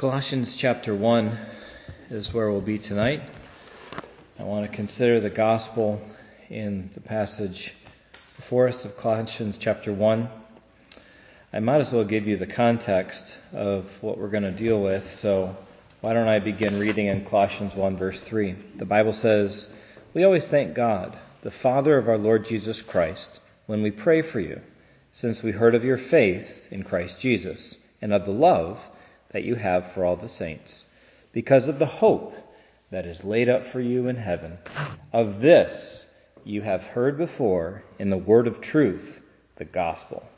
Colossians chapter 1 is where we'll be tonight. I want to consider the gospel in the passage before us of Colossians chapter 1. I might as well give you the context of what we're going to deal with, so why don't I begin reading in Colossians 1, verse 3? The Bible says, We always thank God, the Father of our Lord Jesus Christ, when we pray for you, since we heard of your faith in Christ Jesus and of the love that you have for all the saints, because of the hope that is laid up for you in heaven. Of this you have heard before in the word of truth, the gospel,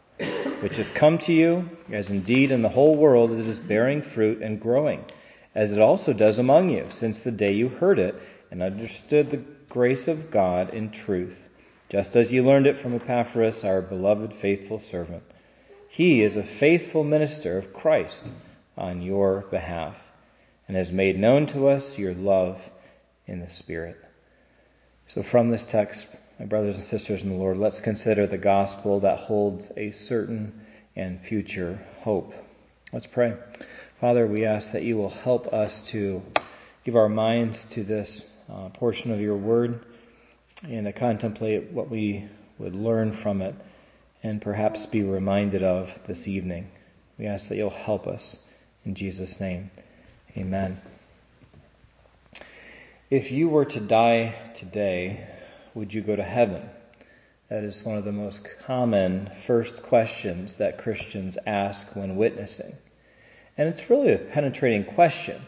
which has come to you, as indeed in the whole world it is bearing fruit and growing, as it also does among you, since the day you heard it and understood the grace of God in truth, just as you learned it from Epaphras, our beloved faithful servant. He is a faithful minister of Christ on your behalf and has made known to us your love in the Spirit. So, from this text, my brothers and sisters in the Lord, let's consider the gospel that holds a certain and future hope. Let's pray. Father, we ask that you will help us to give our minds to this uh, portion of your word and to contemplate what we would learn from it and perhaps be reminded of this evening. We ask that you'll help us. In Jesus' name, amen. If you were to die today, would you go to heaven? That is one of the most common first questions that Christians ask when witnessing. And it's really a penetrating question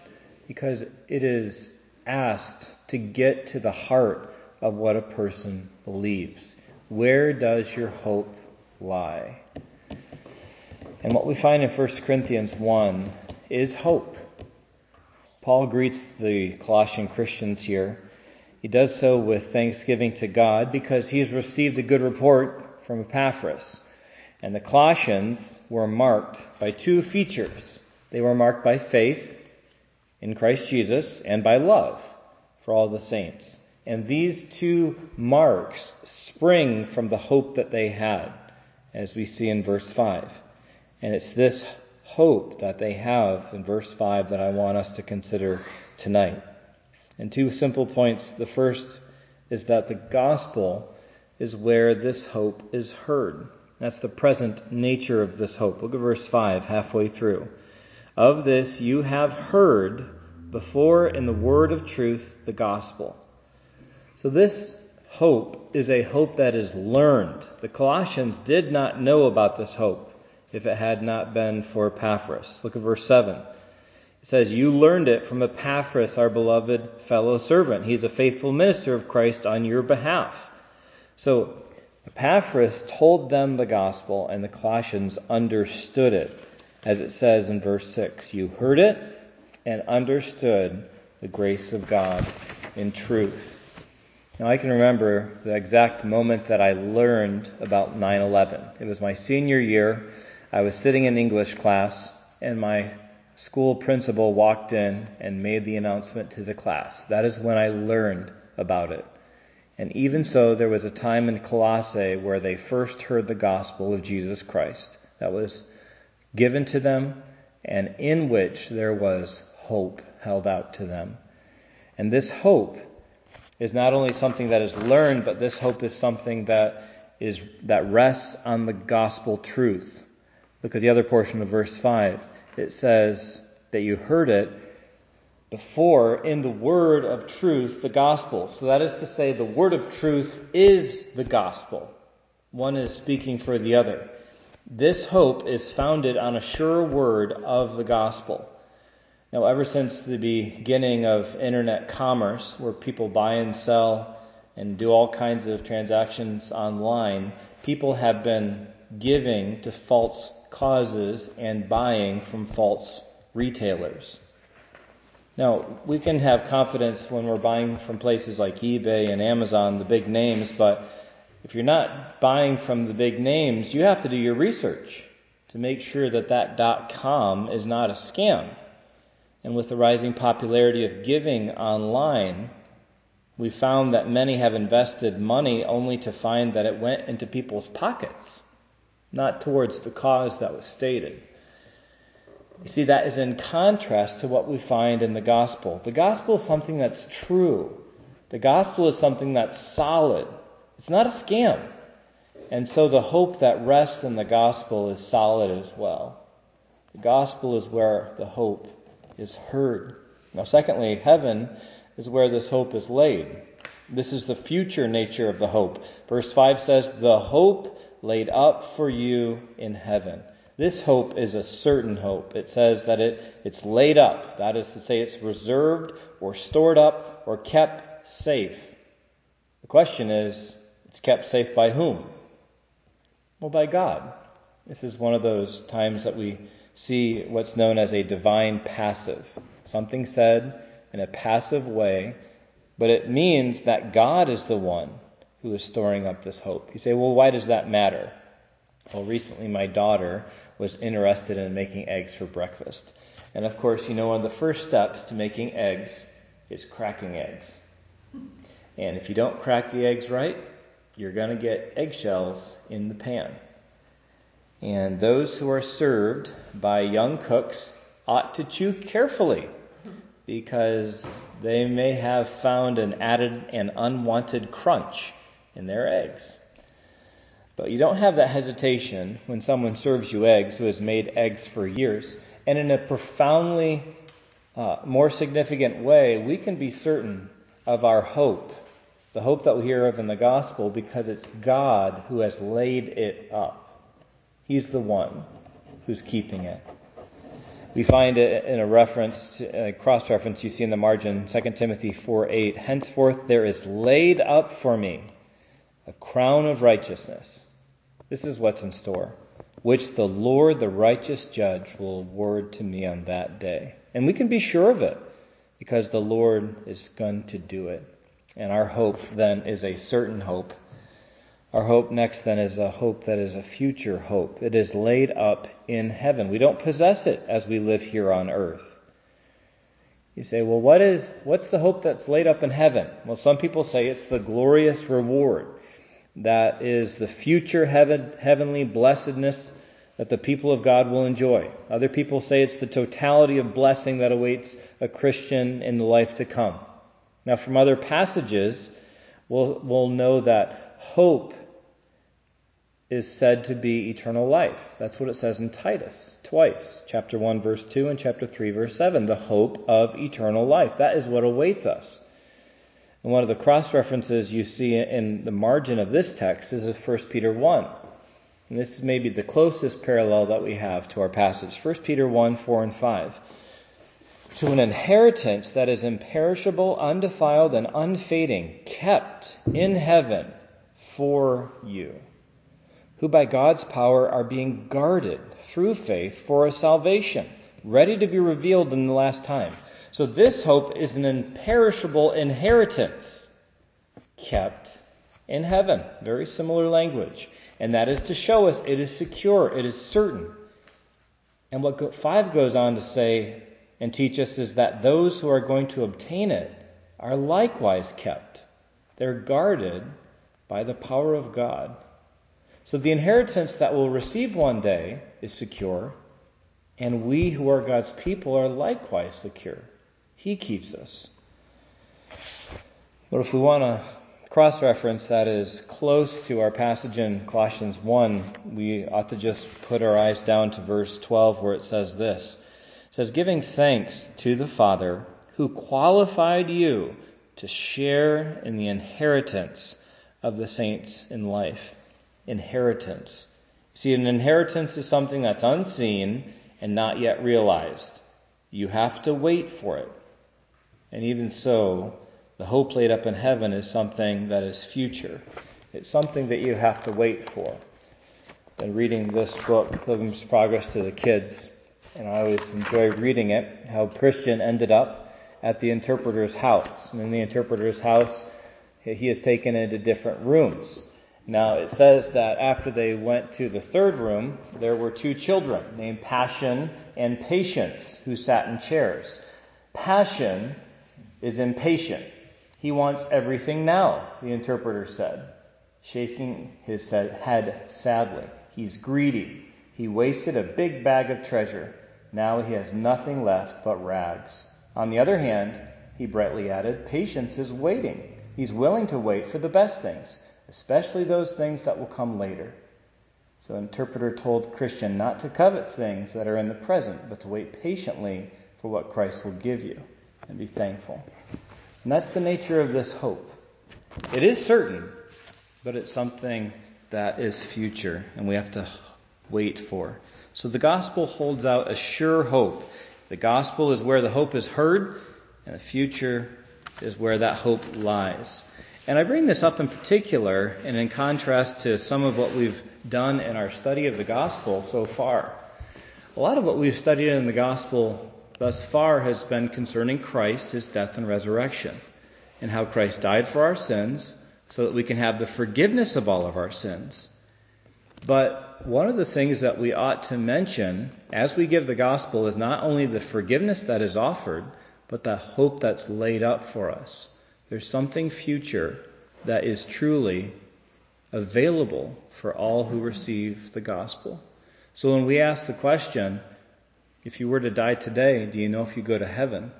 because it is asked to get to the heart of what a person believes. Where does your hope lie? And what we find in 1 Corinthians 1 is hope. Paul greets the Colossian Christians here. He does so with thanksgiving to God because he's received a good report from Epaphras. And the Colossians were marked by two features. They were marked by faith in Christ Jesus and by love for all the saints. And these two marks spring from the hope that they had, as we see in verse 5. And it's this hope that they have in verse 5 that I want us to consider tonight. And two simple points. The first is that the gospel is where this hope is heard. That's the present nature of this hope. Look at verse 5, halfway through. Of this you have heard before in the word of truth, the gospel. So this hope is a hope that is learned. The Colossians did not know about this hope if it had not been for Epaphras. Look at verse 7. It says, You learned it from Epaphras, our beloved fellow servant. He's a faithful minister of Christ on your behalf. So Epaphras told them the gospel, and the Colossians understood it. As it says in verse 6, You heard it and understood the grace of God in truth. Now, I can remember the exact moment that I learned about 9 11. It was my senior year. I was sitting in English class, and my school principal walked in and made the announcement to the class. That is when I learned about it. And even so, there was a time in Colossae where they first heard the gospel of Jesus Christ that was given to them and in which there was hope held out to them. And this hope is not only something that is learned, but this hope is something that is that rests on the gospel truth. Look at the other portion of verse 5. It says that you heard it before in the word of truth, the gospel. So that is to say, the word of truth is the gospel. One is speaking for the other. This hope is founded on a sure word of the gospel. Now, ever since the beginning of internet commerce, where people buy and sell and do all kinds of transactions online, people have been giving to false causes and buying from false retailers. Now, we can have confidence when we're buying from places like eBay and Amazon, the big names, but if you're not buying from the big names, you have to do your research to make sure that that dot .com is not a scam. And with the rising popularity of giving online, we found that many have invested money only to find that it went into people's pockets not towards the cause that was stated. You see, that is in contrast to what we find in the gospel. The gospel is something that's true. The gospel is something that's solid. It's not a scam. And so the hope that rests in the gospel is solid as well. The gospel is where the hope is heard. Now, secondly, heaven is where this hope is laid. This is the future nature of the hope. Verse 5 says, The hope laid up for you in heaven. This hope is a certain hope. It says that it, it's laid up. That is to say, it's reserved or stored up or kept safe. The question is, it's kept safe by whom? Well, by God. This is one of those times that we see what's known as a divine passive. Something said in a passive way, but it means that God is the one who is storing up this hope. You say, well, why does that matter? Well, recently my daughter was interested in making eggs for breakfast. And of course, you know, one of the first steps to making eggs is cracking eggs. And if you don't crack the eggs right, you're going to get eggshells in the pan. And those who are served by young cooks ought to chew carefully because they may have found an added and unwanted crunch in their eggs. But you don't have that hesitation when someone serves you eggs who has made eggs for years. And in a profoundly uh, more significant way, we can be certain of our hope, the hope that we hear of in the gospel, because it's God who has laid it up. He's the one who's keeping it. We find it in a reference, a cross reference you see in the margin, 2 Timothy 4 8. Henceforth there is laid up for me a crown of righteousness. This is what's in store, which the Lord, the righteous judge, will award to me on that day. And we can be sure of it because the Lord is going to do it. And our hope then is a certain hope our hope next then is a hope that is a future hope. It is laid up in heaven. We don't possess it as we live here on earth. You say, well, what is, what's the hope that's laid up in heaven? Well, some people say it's the glorious reward. That is the future heaven, heavenly blessedness that the people of God will enjoy. Other people say it's the totality of blessing that awaits a Christian in the life to come. Now, from other passages, we'll, we'll know that hope is said to be eternal life. That's what it says in Titus twice. Chapter 1 verse 2 and chapter 3 verse 7. The hope of eternal life. That is what awaits us. And one of the cross references you see in the margin of this text is 1 Peter 1. And this is maybe the closest parallel that we have to our passage. 1 Peter 1, 4 and 5. To an inheritance that is imperishable, undefiled, and unfading, kept in heaven for you who by God's power are being guarded through faith for a salvation, ready to be revealed in the last time. So this hope is an imperishable inheritance kept in heaven. Very similar language. And that is to show us it is secure, it is certain. And what 5 goes on to say and teach us is that those who are going to obtain it are likewise kept. They're guarded by the power of God. So the inheritance that we'll receive one day is secure, and we who are God's people are likewise secure. He keeps us. But if we want to cross reference that is close to our passage in Colossians 1, we ought to just put our eyes down to verse 12 where it says this. It says, Giving thanks to the Father who qualified you to share in the inheritance of the saints in life inheritance. See, an inheritance is something that's unseen and not yet realized. You have to wait for it. And even so, the hope laid up in heaven is something that is future. It's something that you have to wait for. Been reading this book, Pilgrim's Progress to the kids, and I always enjoy reading it, how Christian ended up at the interpreter's house. And in the interpreter's house, he is taken into different rooms. Now, it says that after they went to the third room, there were two children named Passion and Patience who sat in chairs. Passion is impatient. He wants everything now, the interpreter said, shaking his head sadly. He's greedy. He wasted a big bag of treasure Now he has nothing left but rags. On the other hand, he brightly added, patience is waiting. He's willing to wait for the best things, especially those things that will come later. So, the interpreter told Christian not to covet things that are in the present, but to wait patiently for what Christ will give you and be thankful. And that's the nature of this hope. It is certain, but it's something that is future, and we have to wait for. So the gospel holds out a sure hope. The gospel is where the hope is heard, and the future is where that hope lies. And I bring this up in particular, and in contrast to some of what we've done in our study of the gospel so far. A lot of what we've studied in the gospel thus far has been concerning Christ, his death and resurrection, and how Christ died for our sins so that we can have the forgiveness of all of our sins. But one of the things that we ought to mention as we give the gospel is not only the forgiveness that is offered, but the hope that's laid up for us. There's something future that is truly available for all who receive the gospel. So when we ask the question, if you were to die today, do you know if you go to heaven?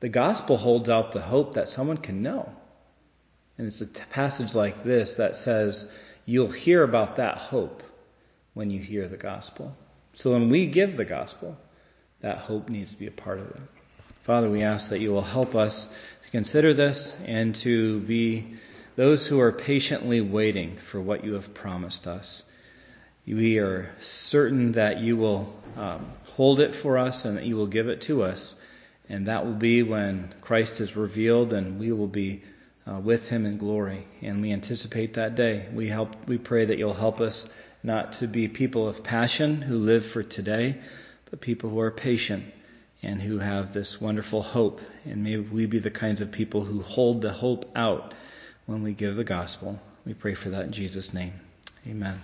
The gospel holds out the hope that someone can know. And it's a t- passage like this that says, you'll hear about that hope when you hear the gospel. So when we give the gospel, that hope needs to be a part of it. Father, we ask that you will help us to consider this and to be those who are patiently waiting for what you have promised us. We are certain that you will um, hold it for us and that you will give it to us. And that will be when Christ is revealed and we will be uh, with him in glory. And we anticipate that day. We help, we pray that you'll help us not to be people of passion who live for today, but people who are patient and who have this wonderful hope. And may we be the kinds of people who hold the hope out when we give the gospel. We pray for that in Jesus' name. Amen.